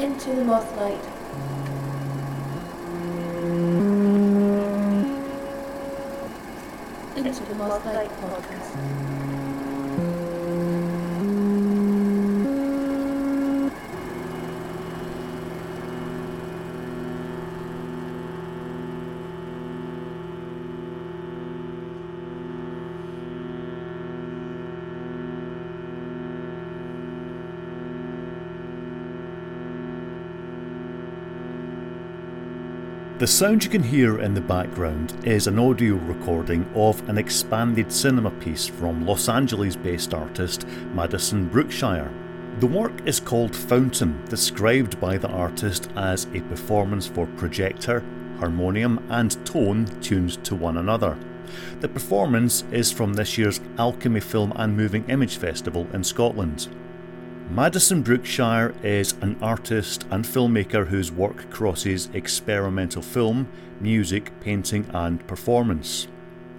Into the Mothlight. Into the Mothlight podcast. The sound you can hear in the background is an audio recording of an expanded cinema piece from Los Angeles based artist Madison Brookshire. The work is called Fountain, described by the artist as a performance for projector, harmonium, and tone tuned to one another. The performance is from this year's Alchemy Film and Moving Image Festival in Scotland. Madison Brookshire is an artist and filmmaker whose work crosses experimental film, music, painting, and performance.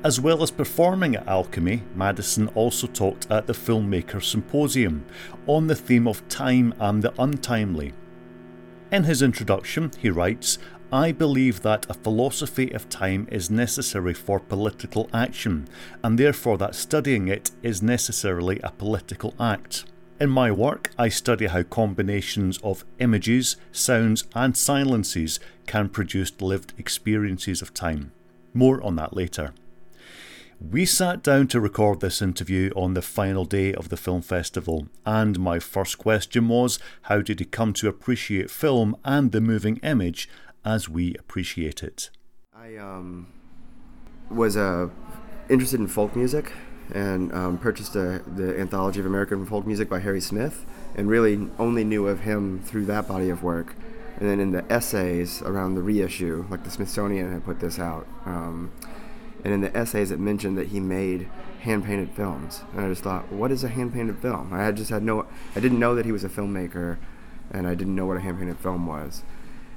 As well as performing at Alchemy, Madison also talked at the Filmmaker Symposium on the theme of time and the untimely. In his introduction, he writes, I believe that a philosophy of time is necessary for political action, and therefore that studying it is necessarily a political act. In my work, I study how combinations of images, sounds, and silences can produce lived experiences of time. More on that later. We sat down to record this interview on the final day of the film festival, and my first question was how did he come to appreciate film and the moving image as we appreciate it? I um, was uh, interested in folk music and um, purchased a, the Anthology of American Folk Music by Harry Smith, and really only knew of him through that body of work. And then in the essays around the reissue, like the Smithsonian had put this out, um, and in the essays it mentioned that he made hand painted films. And I just thought, what is a hand painted film? I had just had no, I didn't know that he was a filmmaker, and I didn't know what a hand painted film was.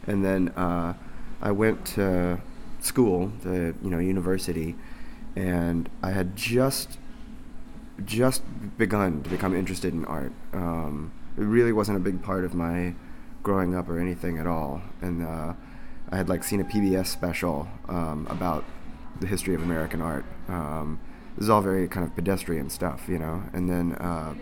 And then uh, I went to school, the you know university, and I had just just begun to become interested in art. Um, it really wasn't a big part of my growing up or anything at all. And uh, I had like seen a PBS special um, about the history of American art. Um, this is all very kind of pedestrian stuff, you know. And then uh,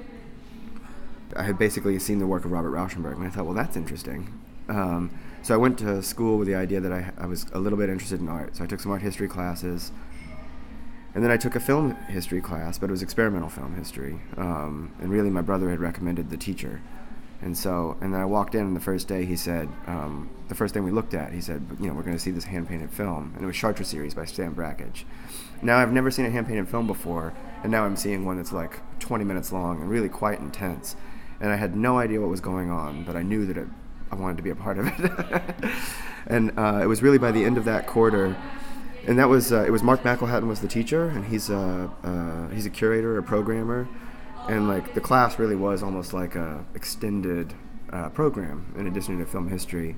I had basically seen the work of Robert Rauschenberg, and I thought, well, that's interesting. Um, so I went to school with the idea that I, I was a little bit interested in art. So I took some art history classes. And then I took a film history class, but it was experimental film history. Um, and really, my brother had recommended the teacher. And so, and then I walked in, and the first day he said, um, the first thing we looked at, he said, you know, we're going to see this hand painted film. And it was Chartres series by Stan Brakhage. Now, I've never seen a hand painted film before, and now I'm seeing one that's like 20 minutes long and really quite intense. And I had no idea what was going on, but I knew that it, I wanted to be a part of it. and uh, it was really by the end of that quarter and that was uh, it was Mark McElhatten was the teacher, and he's a uh, he's a curator, a programmer, and like the class really was almost like a extended uh, program in addition to film history,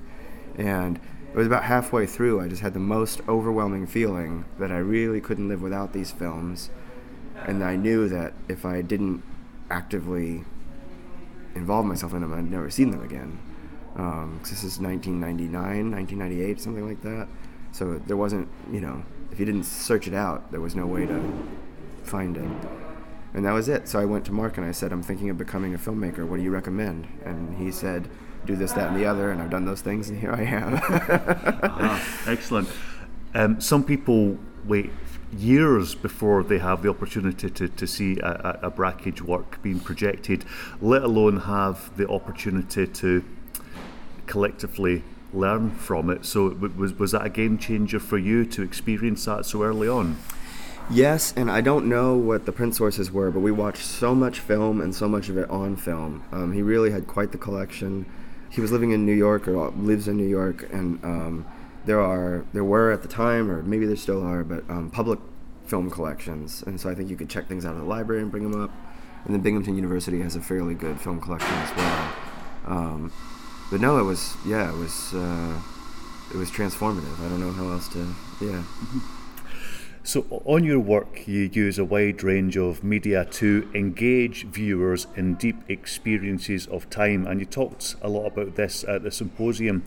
and it was about halfway through I just had the most overwhelming feeling that I really couldn't live without these films, and I knew that if I didn't actively involve myself in them, I'd never seen them again. Um, this is 1999, 1998, something like that. So there wasn't, you know, if you didn't search it out, there was no way to find it. And that was it. So I went to Mark and I said, I'm thinking of becoming a filmmaker. What do you recommend? And he said, do this, that, and the other. And I've done those things, and here I am. ah, excellent. Um, some people wait years before they have the opportunity to, to see a, a, Brakhage work being projected, let alone have the opportunity to collectively learn from it. So was was that a game changer for you to experience that so early on? Yes, and I don't know what the print sources were, but we watched so much film and so much of it on film. Um, he really had quite the collection. He was living in New York or lives in New York, and um, there are there were at the time, or maybe there still are, but um, public film collections, and so I think you could check things out of the library and bring them up. And then Binghamton University has a fairly good film collection as well. But no, it was yeah, it was uh, it was transformative. I don't know how else to yeah. So, on your work, you use a wide range of media to engage viewers in deep experiences of time, and you talked a lot about this at the symposium.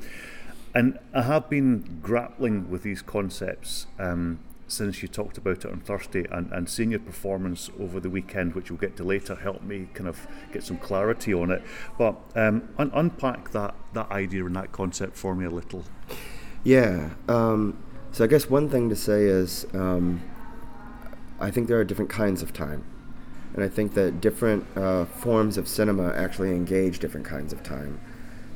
And I have been grappling with these concepts um, since you talked about it on Thursday, and, and seeing your performance over the weekend, which we'll get to later, helped me kind of get some clarity on it. But um, un- unpack that, that idea and that concept for me a little. Yeah. Um, so I guess one thing to say is um, I think there are different kinds of time. And I think that different uh, forms of cinema actually engage different kinds of time.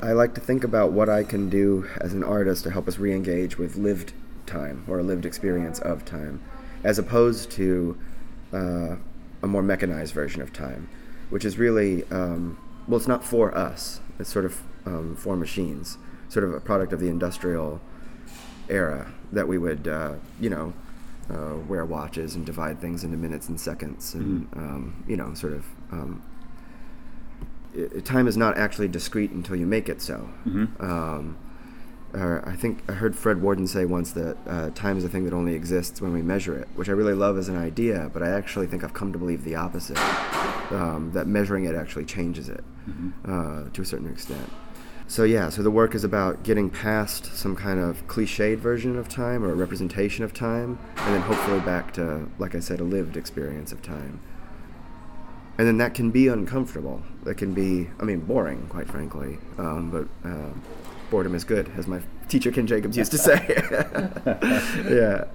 I like to think about what I can do as an artist to help us re engage with lived time or a lived experience of time, as opposed to uh, a more mechanized version of time, which is really, um, well, it's not for us, it's sort of um, for machines, sort of a product of the industrial era that we would, uh, you know, uh, wear watches and divide things into minutes and seconds, and mm-hmm. um, you know, sort of. Um, it, time is not actually discrete until you make it so. Mm-hmm. Um, I think I heard Fred Worden say once that uh, time is a thing that only exists when we measure it, which I really love as an idea, but I actually think I've come to believe the opposite. Um, that measuring it actually changes it mm-hmm. uh, to a certain extent. So yeah, so the work is about getting past some kind of cliched version of time or a representation of time, and then hopefully back to, like I said, a lived experience of time. And then that can be uncomfortable. That can be, I mean, boring, quite frankly. Um, but uh, boredom is good, as my teacher Ken Jacobs used to say. yeah.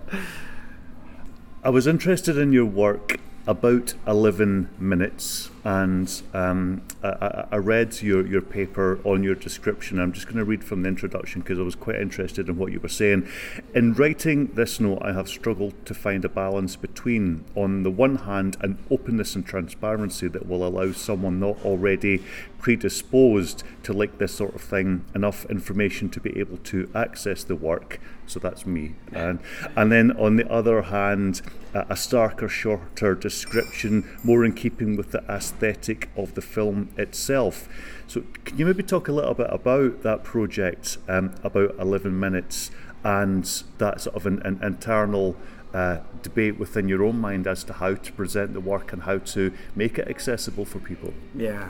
I was interested in your work about 11 minutes and um, I, I, read your, your paper on your description. I'm just going to read from the introduction because I was quite interested in what you were saying. In writing this note, I have struggled to find a balance between, on the one hand, an openness and transparency that will allow someone not already predisposed to like this sort of thing enough information to be able to access the work. So that's me. And, and then on the other hand, a starker, shorter description, more in keeping with the aesthetic of the film itself. So, can you maybe talk a little bit about that project, um, about 11 minutes, and that sort of an, an internal uh, debate within your own mind as to how to present the work and how to make it accessible for people? Yeah.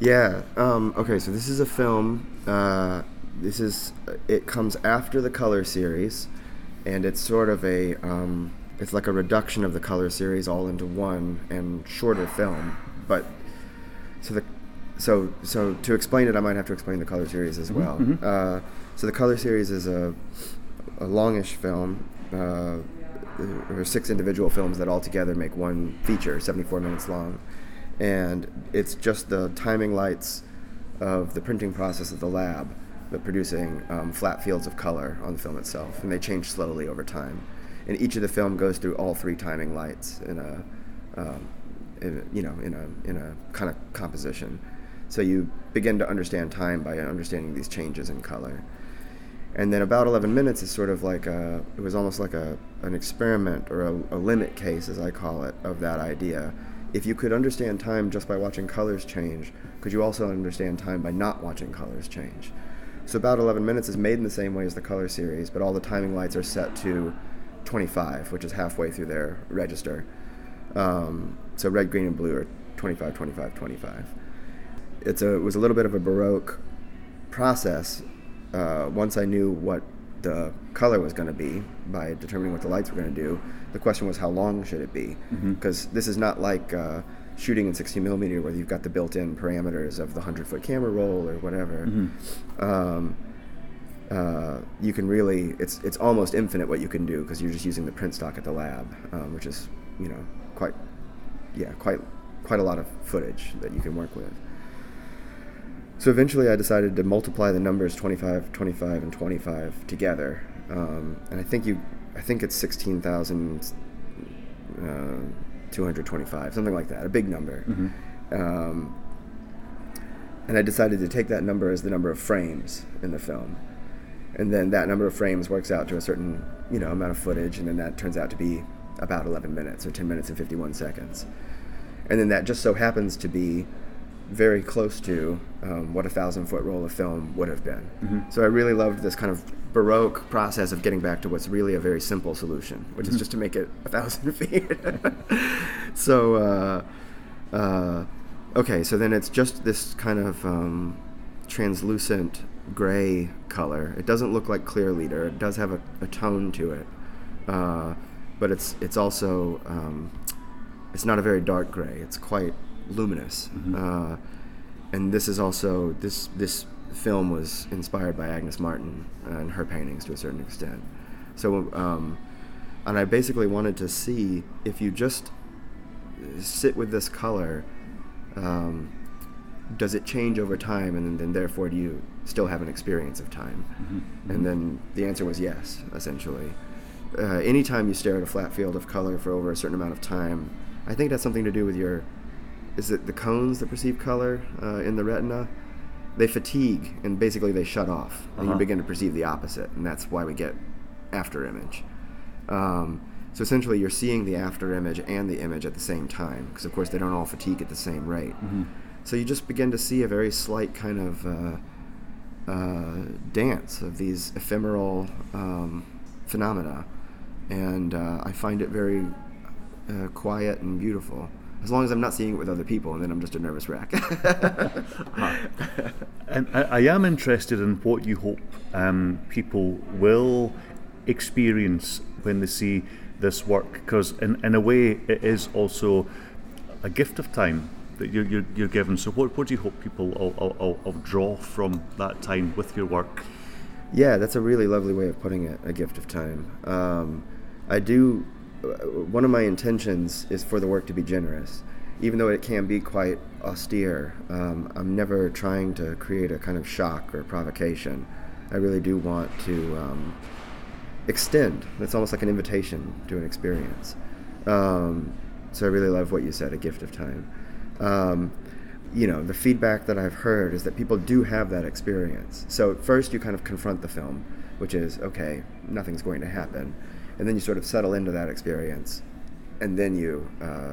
Yeah. Um, okay, so this is a film. Uh, this is it comes after the color series, and it's sort of a um, it's like a reduction of the color series all into one and shorter film. But so the so so to explain it, I might have to explain the color series as mm-hmm, well. Mm-hmm. Uh, so the color series is a a longish film. Uh, there are six individual films that all together make one feature, 74 minutes long, and it's just the timing lights of the printing process of the lab that producing um, flat fields of color on the film itself, and they change slowly over time and each of the film goes through all three timing lights in a, um, in, you know, in a in a kind of composition. So you begin to understand time by understanding these changes in color. And then about 11 minutes is sort of like a, it was almost like a, an experiment or a, a limit case, as I call it, of that idea. If you could understand time just by watching colors change, could you also understand time by not watching colors change? So about 11 minutes is made in the same way as the color series, but all the timing lights are set to 25, which is halfway through their register. Um, so red, green, and blue are 25, 25, 25. It's a, it was a little bit of a Baroque process. Uh, once I knew what the color was going to be by determining what the lights were going to do, the question was how long should it be? Because mm-hmm. this is not like uh, shooting in 60 millimeter where you've got the built-in parameters of the 100 foot camera roll or whatever. Mm-hmm. Um, uh, you can really it's it's almost infinite what you can do because you're just using the print stock at the lab, um, which is you know quite yeah quite quite a lot of footage that you can work with. So eventually, I decided to multiply the numbers 25, 25, and 25 together, um, and I think you I think it's 16,000. Uh, 225, something like that, a big number. Mm-hmm. Um, and I decided to take that number as the number of frames in the film and then that number of frames works out to a certain you know amount of footage, and then that turns out to be about 11 minutes or 10 minutes and 51 seconds, and then that just so happens to be very close to um, what a thousand foot roll of film would have been. So I really loved this kind of baroque process of getting back to what's really a very simple solution, which is just to make it a thousand feet. so, uh, uh, okay, so then it's just this kind of um, translucent gray color. It doesn't look like clear leader. It does have a, a tone to it, uh, but it's it's also um, it's not a very dark gray. It's quite luminous. Uh, and this is also this this film was inspired by Agnes Martin and her paintings to a certain extent. So, um, and I basically wanted to see if you just sit with this color, um, does it change over time, and then therefore do you still have an experience of time? And then the answer was yes, essentially. Uh, anytime you stare at a flat field of color for over a certain amount of time, I think that's something to do with your is it the cones that perceive color uh, in the retina? They fatigue and basically they shut off, and you Uh-huh. begin to perceive the opposite, and that's why we get after image. Um, so essentially, you're seeing the after image and the image at the same time, because of course they don't all fatigue at the same rate. So you just begin to see a very slight kind of uh, uh, dance of these ephemeral um, phenomena, and uh, I find it very uh, quiet and beautiful. As long as I'm not seeing it with other people, and then I'm just a nervous wreck. And I, I am interested in what you hope um, people will experience when they see this work, because in, in a way it is also a gift of time that you're, you're, you're given. So, what, what do you hope people will, will, will, will draw from that time with your work? Yeah, that's a really lovely way of putting it. A gift of time. Um, I do. One of my intentions is for the work to be generous, even though it can be quite austere. Um, I'm never trying to create a kind of shock or provocation. I really do want to um, extend. It's almost like an invitation to an experience. Um, so I really love what you said. A gift of time. Um, you know, the feedback that I've heard is that people do have that experience. So first you kind of confront the film, which is, okay, nothing's going to happen. And then you sort of settle into that experience. And then you uh,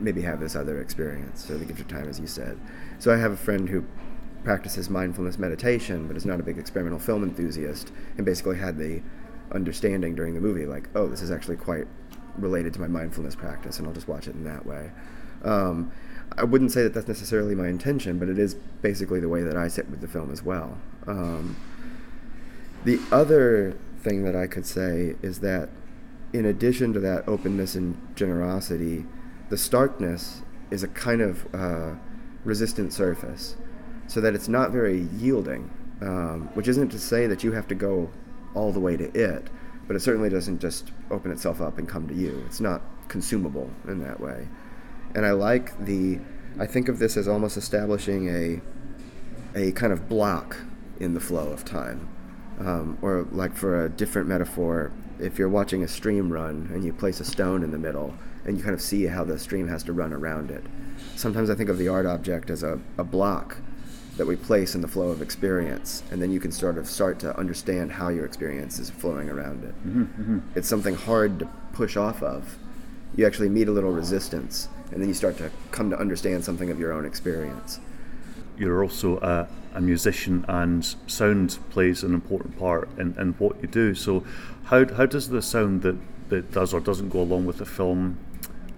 maybe have this other experience, or the gift of time, as you said. So I have a friend who practices mindfulness meditation, but is not a big experimental film enthusiast, and basically had the understanding during the movie, like, oh, this is actually quite related to my mindfulness practice, and I'll just watch it in that way. Um, I wouldn't say that that's necessarily my intention, but it is basically the way that I sit with the film as well. Um, the other thing that I could say is that, in addition to that openness and generosity, the starkness is a kind of uh, resistant surface, so that it's not very yielding. Um, which isn't to say that you have to go all the way to it, but it certainly doesn't just open itself up and come to you. It's not consumable in that way. And I like the. I think of this as almost establishing a a kind of block in the flow of time. Um, or, like for a different metaphor, if you're watching a stream run and you place a stone in the middle and you kind of see how the stream has to run around it. Sometimes I think of the art object as a, a block that we place in the flow of experience, and then you can sort of start to understand how your experience is flowing around it. It's something hard to push off of. You actually meet a little resistance, and then you start to come to understand something of your own experience. You're also a, a musician, and sound plays an important part in, in what you do. So, how, how does the sound that, that does or doesn't go along with the film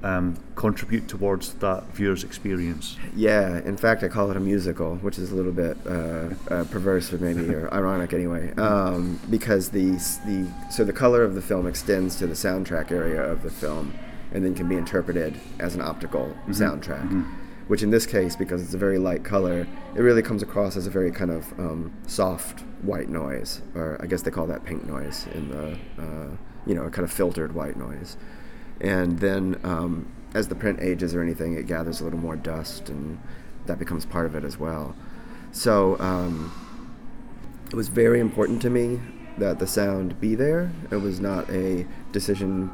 um, contribute towards that viewer's experience? Yeah, in fact, I call it a musical, which is a little bit uh, uh, perverse, or maybe or ironic, anyway, um, because the the so the color of the film extends to the soundtrack area of the film, and then can be interpreted as an optical soundtrack. Which in this case, because it's a very light color, it really comes across as a very kind of um, soft white noise, or I guess they call that pink noise in the uh, you know a kind of filtered white noise and then um, as the print ages or anything, it gathers a little more dust, and that becomes part of it as well. So um, it was very important to me that the sound be there. It was not a decision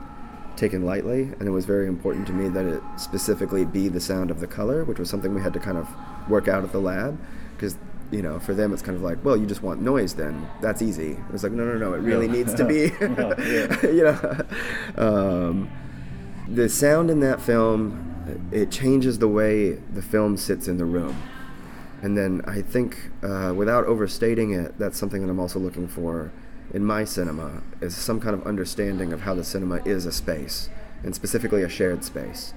taken lightly, and it was very important to me that it specifically be the sound of the color, which was something we had to kind of work out at the lab, because you know, for them it's kind of like, well, you just want noise, then that's easy. It was like, no, no, no, it really Yeah. needs to be, Yeah, you know. Um, the sound in that film it changes the way the film sits in the room. And then I think, uh, without overstating it, that's something that I'm also looking for in my cinema is some kind of understanding of how the cinema is a space, and specifically a shared space.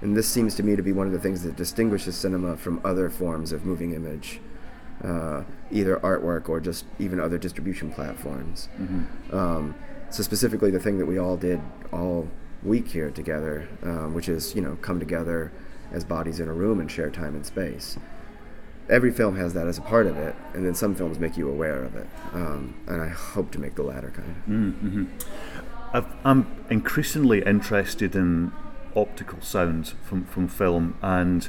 And this seems to me to be one of the things that distinguishes cinema from other forms of moving image, uh, either artwork or just even other distribution platforms. Um, so specifically, the thing that we all did all week here together, um, which is you know come together as bodies in a room and share time and space. Every film has that as a part of it, and then some films make you aware of it. Um, and I hope to make the latter kind. I've, I'm increasingly interested in optical sounds from, from film, and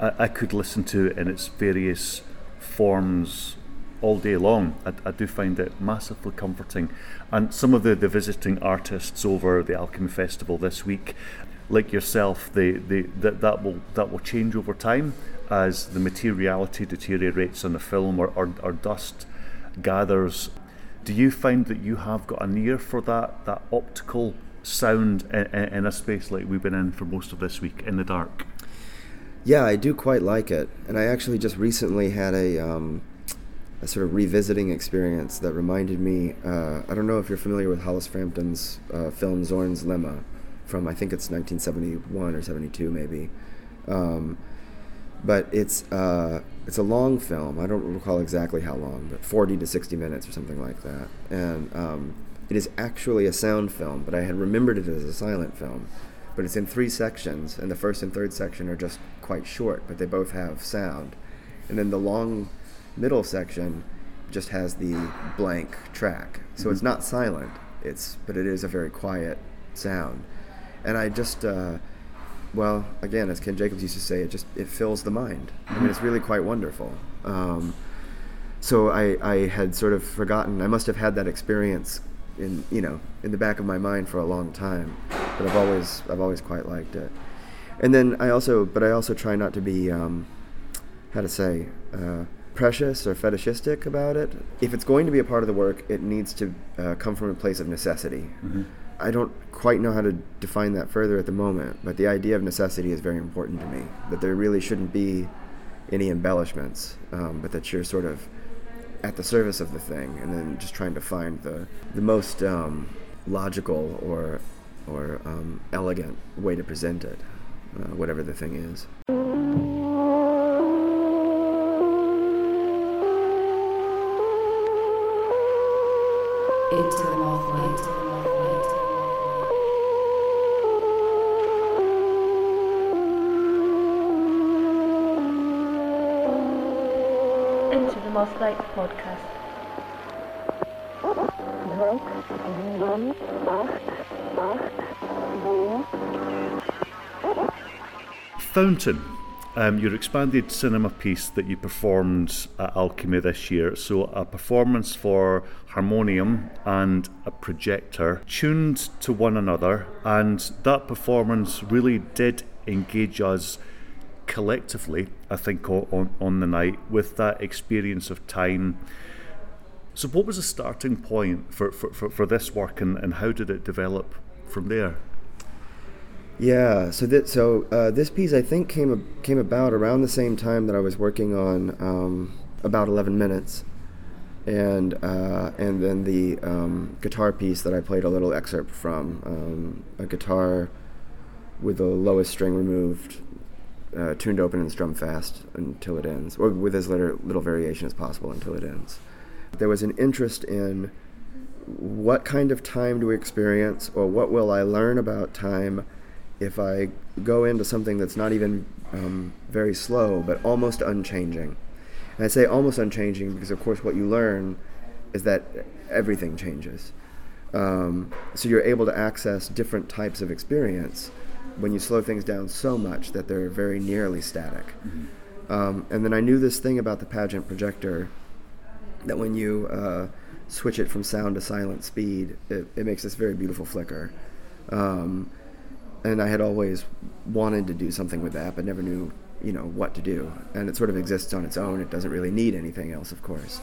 I, I could listen to it in its various forms all day long. I, I do find it massively comforting. And some of the, the visiting artists over the Alchemy Festival this week, like yourself, they, they, that, that, will, that will change over time as the materiality deteriorates on the film or, or, or dust gathers. Do you find that you have got an ear for that, that optical sound in, in a space like we've been in for most of this week in the dark? Yeah, I do quite like it, and I actually just recently had a um, a sort of revisiting experience that reminded me. Uh, I don't know if you're familiar with Hollis Frampton's uh, film Zorn's Lemma, from I think it's 1971 or 72 maybe, um, but it's uh, it's a long film. I don't recall exactly how long, but 40 to 60 minutes or something like that, and um, it is actually a sound film. But I had remembered it as a silent film but it's in three sections, and the first and third section are just quite short, but they both have sound. And then the long middle section just has the blank track. So it's not silent, it's but it is a very quiet sound. And I just uh, well, again, as Ken Jacobs used to say, it just it fills the mind. I mean, it's really quite wonderful. Um, so I, I had sort of forgotten. I must have had that experience in you know in the back of my mind for a long time, but I've always I've always quite liked it. And then I also, but I also try not to be um, how to say uh, precious or fetishistic about it. If it's going to be a part of the work, it needs to uh, come from a place of necessity. I don't quite know how to define that further at the moment, but the idea of necessity is very important to me. That there really shouldn't be any embellishments, um, but that you're sort of at the service of the thing, and then just trying to find the the most um, logical or or um, elegant way to present it, uh, whatever the thing is. Into Podcast. Fountain, um, your expanded cinema piece that you performed at Alchemy this year. So, a performance for harmonium and a projector tuned to one another, and that performance really did engage us collectively, I think, on, on the night with that experience of time. So, what was the starting point for, for, for, for this work, and, and how did it develop from there? Yeah, so that so uh, this piece I think came came about around the same time that I was working on um, about eleven minutes, and uh, and then the um, guitar piece that I played a little excerpt from um, a guitar with the lowest string removed, uh, tuned open and strummed fast until it ends, or with as little little variation as possible until it ends. There was an interest in what kind of time do we experience, or what will I learn about time if I go into something that's not even um, very slow, but almost unchanging. And I say almost unchanging because, of course, what you learn is that everything changes. Um, so you're able to access different types of experience when you slow things down so much that they're very nearly static. Um, and then I knew this thing about the pageant projector that when you uh, switch it from sound to silent speed, it, it makes this very beautiful flicker. Um, and I had always wanted to do something with that, but never knew, you know, what to do. And it sort of exists on its own. It doesn't really need anything else, of course.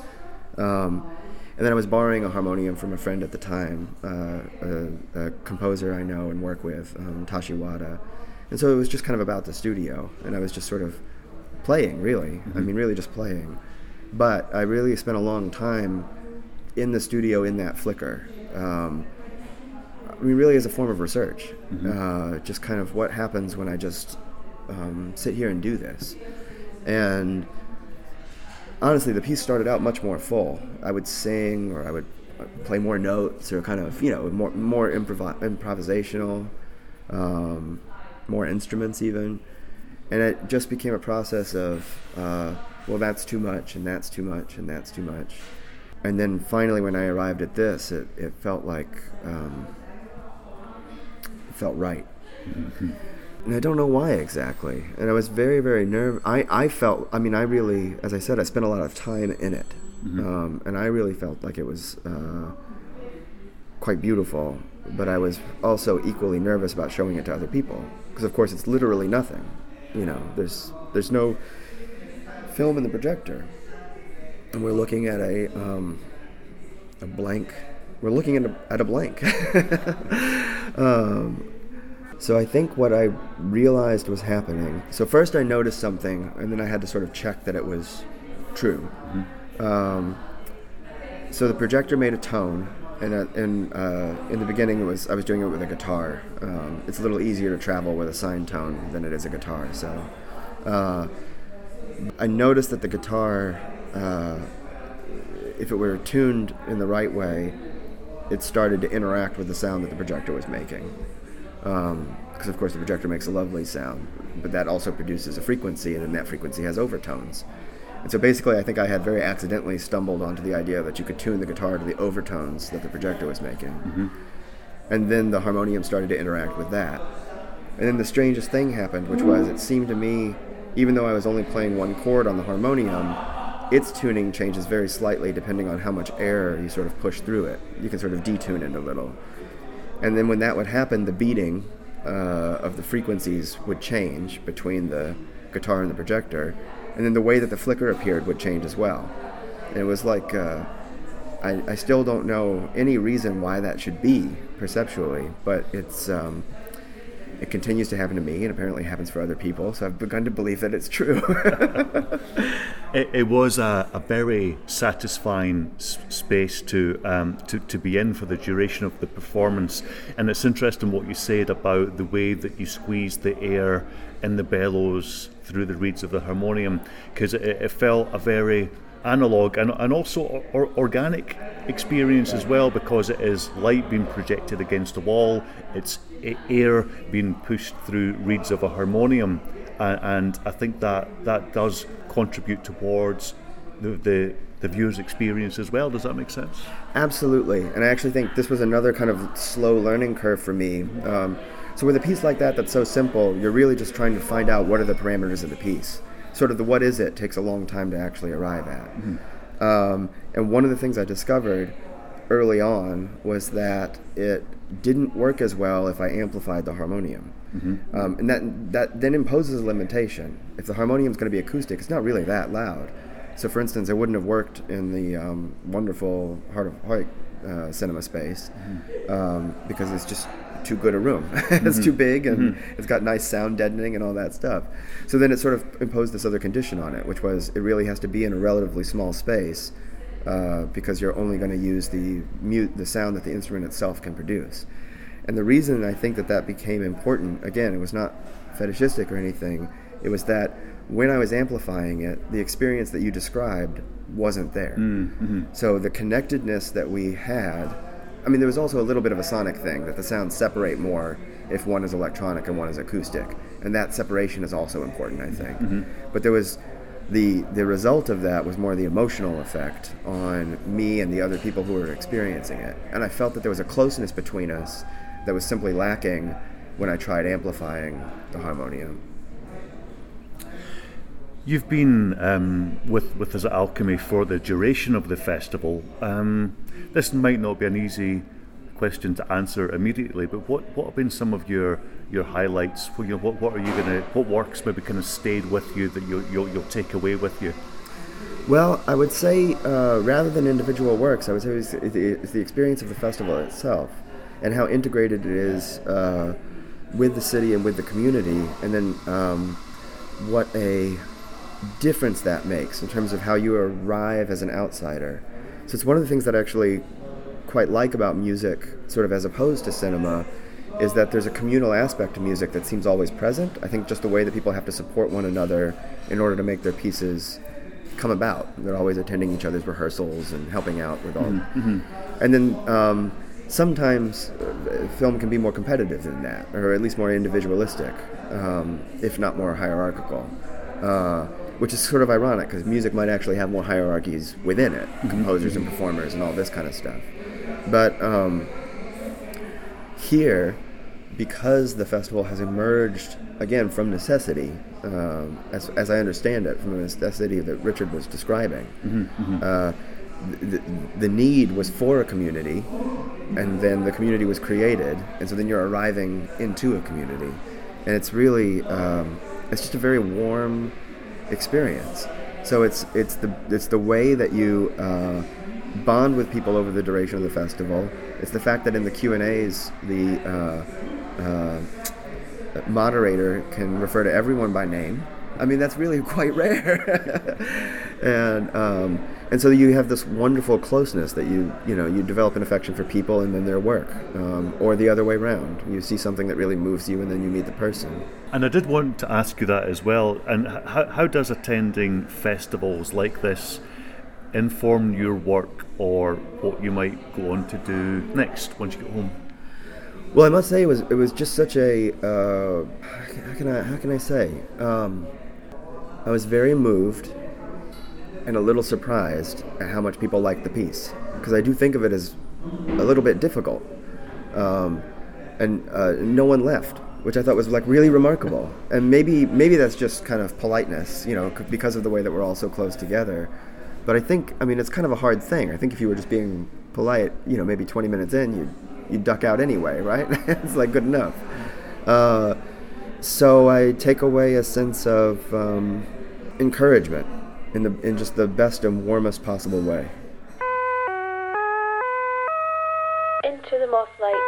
Um, and then I was borrowing a harmonium from a friend at the time, uh, a, a composer I know and work with, um, Tashi Wada, And so it was just kind of about the studio, and I was just sort of playing, really. I mean, really just playing. But I really spent a long time in the studio in that flicker. Um, I mean, really as a form of research. Uh, just kind of what happens when I just um, sit here and do this. And honestly, the piece started out much more full. I would sing, or I would uh, play more notes, or kind of you know more more improv- improvisational, um, more instruments even, and it just became a process of uh, well, that's too much, and that's too much, and that's too much, and then finally, when I arrived at this, it, it felt like um, it felt right. And I don't know why exactly. And I was very, very nervous. I, I felt, I mean, I really, as I said, I spent a lot of time in it. Um, and I really felt like it was uh, quite beautiful. But I was also equally nervous about showing it to other people. Because, of course, it's literally nothing. You know, there's, there's no film in the projector. And we're looking at a, um, a blank. We're looking at a, at a blank. um, so I think what I realized was happening. So first I noticed something, and then I had to sort of check that it was true. Um, so the projector made a tone, and uh, and uh, in the beginning it was I was doing it with a guitar. Um, it's a little easier to travel with a sine tone than it is a guitar. So uh, I noticed that the guitar, uh, if it were tuned in the right way, it started to interact with the sound that the projector was making. Um, because of course the projector makes a lovely sound, but that also produces a frequency, and then that frequency has overtones. And so basically, I think I had very accidentally stumbled onto the idea that you could tune the guitar to the overtones that the projector was making. Mm-hmm. And then the harmonium started to interact with that. And then the strangest thing happened, which was it seemed to me, even though I was only playing one chord on the harmonium, its tuning changes very slightly depending on how much air you sort of push through it. You can sort of detune it a little. And then when that would happen, the beating uh, of the frequencies would change between the guitar and the projector, and then the way that the flicker appeared would change as well. And it was like uh, I, I still don't know any reason why that should be perceptually, but it's um, it continues to happen to me, and apparently happens for other people. So I've begun to believe that it's true. It, it was a, a very satisfying s- space to, um, to to be in for the duration of the performance, and it's interesting what you said about the way that you squeezed the air in the bellows through the reeds of the harmonium, because it, it felt a very analog and, and also or, organic experience as well because it is light being projected against a wall. It's air being pushed through reeds of a harmonium. And, and I think that that does contribute towards the, the the viewer's experience as well. Does that make sense? Absolutely, and I actually think this was another kind of slow learning curve for me. Um, so with a piece like that that's so simple, you're really just trying to find out what are the parameters of the piece. Sort of the what is it takes a long time to actually arrive at. Um, and one of the things I discovered early on was that it didn't work as well if I amplified the harmonium. Um, and that, that then imposes a limitation. If the harmonium is going to be acoustic, it's not really that loud. So, for instance, it wouldn't have worked in the um, wonderful Heart of Hawick uh, cinema space um, because it's just too good a room. it's too mm-hmm. big and mm-hmm. it's got nice sound deadening and all that stuff. So then it sort of imposed this other condition on it, which was it really has to be in a relatively small space uh, because you're only going to use the mute the sound that the instrument itself can produce. And the reason I think that that became important, again, it was not fetishistic or anything. It was that when I was amplifying it, the experience that you described wasn't there. Mm-hmm. So the connectedness that we had, I mean, there was also a little bit of a sonic thing that the sounds separate more if one is electronic and one is acoustic, and that separation is also important, I think. Mm-hmm. But there was the the result of that was more the emotional effect on me and the other people who were experiencing it, and I felt that there was a closeness between us that was simply lacking when I tried amplifying the harmonium. You've been um, with with us at Alchemy for the duration of the festival. Um, this might not be an easy question to answer immediately, but what, what have been some of your your highlights? What, you what what are you gonna what works maybe kind of stayed with you that you you'll, you'll take away with you? Well, I would say uh, rather than individual works, I would say it's the, it's the experience of the festival itself and how integrated it is uh, with the city and with the community, and then um, what a difference that makes in terms of how you arrive as an outsider. So it's one of the things that I actually quite like about music, sort of as opposed to cinema, is that there's a communal aspect to music that seems always present. I think just the way that people have to support one another in order to make their pieces come about. They're always attending each other's rehearsals and helping out with all. Mm-hmm. And then um, sometimes uh, film can be more competitive than that, or at least more individualistic, um, if not more hierarchical. Uh, which is sort of ironic because music might actually have more hierarchies within it, composers and performers and all this kind of stuff. But um, here, because the festival has emerged again from necessity, um, as, as I understand it, from the necessity that Richard was describing. Uh, the, the need was for a community, and then the community was created, and so then you're arriving into a community, and it's really um, it's just a very warm experience. So it's it's the it's the way that you uh, bond with people over the duration of the festival. It's the fact that in the Q and A's the uh, uh, moderator can refer to everyone by name. I mean, that's really quite rare. and um, and so you have this wonderful closeness that you you know you develop an affection for people and then their work, um, or the other way around. You see something that really moves you and then you meet the person. And I did want to ask you that as well. And how, how does attending festivals like this inform your work or what you might go on to do next once you get home? Well, I must say it was it was just such a uh, how can I how can I say um, I was very moved and a little surprised at how much people liked the piece because I do think of it as a little bit difficult, um, and uh, no one left, which I thought was like really remarkable. And maybe maybe that's just kind of politeness, you know, because of the way that we're all so close together. But I think I mean it's kind of a hard thing. I think if you were just being polite, you know, maybe 20 minutes in, you'd you'd duck out anyway, right? it's like good enough. Uh, so I take away a sense of um, encouragement in the in just the best and warmest possible way. Into the Mothlight.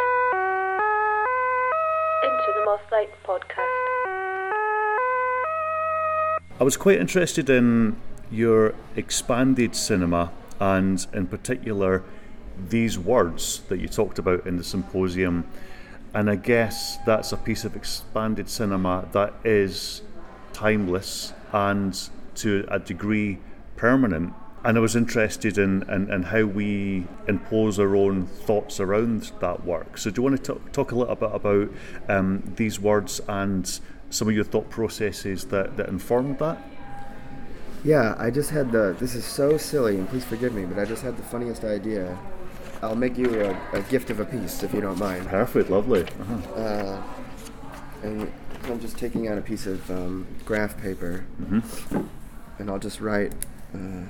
Into the Mothlight podcast. I was quite interested in your expanded cinema and, in particular, these words that you talked about in the symposium. And I guess that's a piece of expanded cinema that is timeless and to a degree permanent. And I was interested in, in, in how we impose our own thoughts around that work. So, do you want to talk, talk a little bit about um, these words and some of your thought processes that, that informed that? Yeah, I just had the. This is so silly, and please forgive me, but I just had the funniest idea. I'll make you a, a gift of a piece if you don't mind. Perfect, lovely. Uh, and I'm just taking out a piece of um, graph paper, and I'll just write. Uh,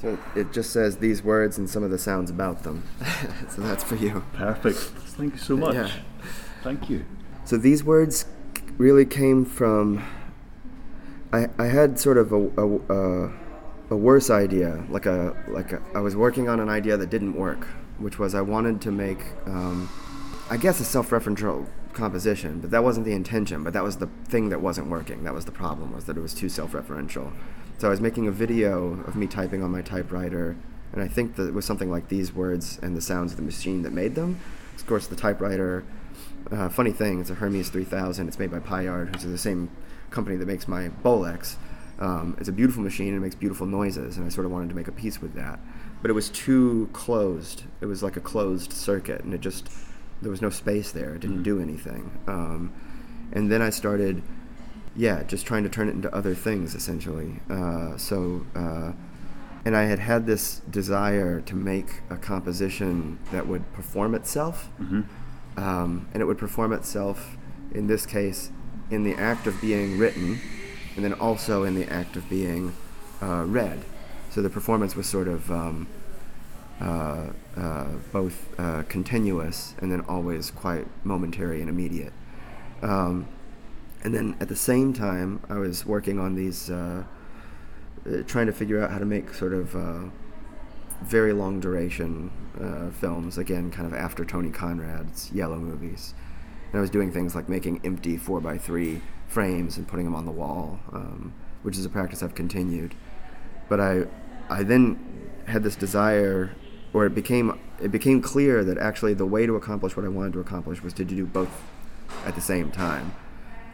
so it just says these words and some of the sounds about them. so that's for you. Perfect. Thank you so much. Yeah. Thank you. So these words really came from. I, I had sort of a, a, a, a worse idea, like a like a, I was working on an idea that didn't work, which was I wanted to make, um, I guess, a self-referential composition, but that wasn't the intention. But that was the thing that wasn't working. That was the problem, was that it was too self-referential. So I was making a video of me typing on my typewriter, and I think that it was something like these words and the sounds of the machine that made them. Of course, the typewriter uh, funny thing, it's a Hermes 3000. It's made by Paillard, who's the same company that makes my Bolex. Um, it's a beautiful machine and it makes beautiful noises, and I sort of wanted to make a piece with that. But it was too closed. It was like a closed circuit, and it just there was no space there. It didn't do anything. Um, and then I started, yeah, just trying to turn it into other things essentially. Uh, so. Uh, and I had had this desire to make a composition that would perform itself, um, and it would perform itself, in this case, in the act of being written, and then also in the act of being uh, read. So the performance was sort of um, uh, uh, both uh, continuous and then always quite momentary and immediate. Um, and then at the same time, I was working on these, uh, uh, trying to figure out how to make sort of uh, very long duration uh, films, again, kind of after Tony Conrad's Yellow movies. And I was doing things like making empty four by three frames and putting them on the wall, um, which is a practice I've continued. But I, I then had this desire, or it became it became clear that actually the way to accomplish what I wanted to accomplish was to do both at the same time.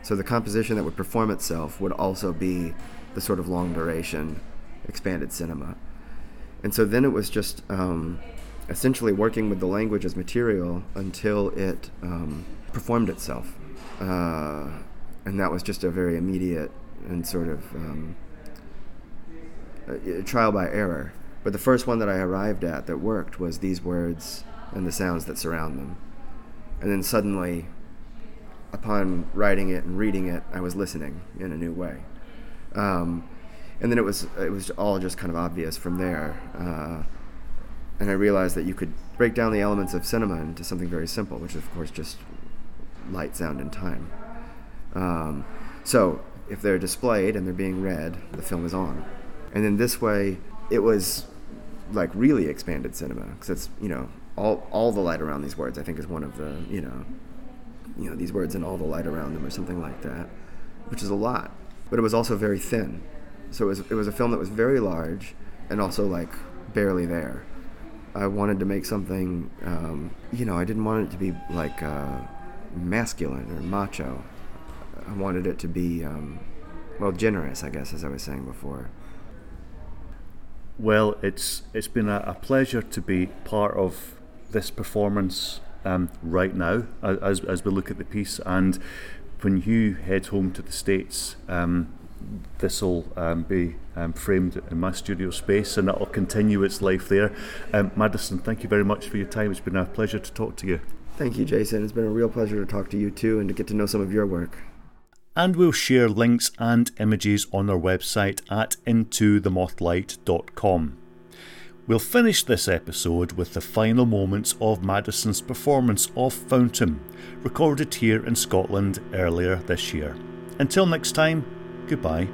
So the composition that would perform itself would also be the sort of long duration, expanded cinema. And so then it was just um, essentially working with the language as material until it um, performed itself. Uh, and that was just a very immediate and sort of um, trial by error. But the first one that I arrived at that worked was these words and the sounds that surround them. And then suddenly, upon writing it and reading it, I was listening in a new way. Um, and then it was it was all just kind of obvious from there. Uh, and I realized that you could break down the elements of cinema into something very simple, which is of course just light, sound, and time. Um, so if they're displayed and they're being read, the film is on. And then this way, it was like really expanded cinema because it's you know all all the light around these words. I think is one of the you know you know these words and all the light around them or something like that, which is a lot. But it was also very thin. So it was it was a film that was very large and also like barely there. I wanted to make something, um, you know, I didn't want it to be like uh, masculine or macho. I wanted it to be, um, well, generous, I guess, as I was saying before. Well, it's it's been a, a pleasure to be part of this performance um, right now as, as we look at the piece. And when you head home to the States, um, this will um, be um, framed in my studio space and it'll continue its life there. Um, Madison, thank you very much for your time. It's been a pleasure to talk to you. Thank you, Jason. It's been a real pleasure to talk to you too and to get to know some of your work. And we'll share links and images on our website at intothemothlight.com. We'll finish this episode with the final moments of Madison's performance of Fountain, recorded here in Scotland earlier this year. Until next time, goodbye.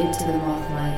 Into the Mothlight.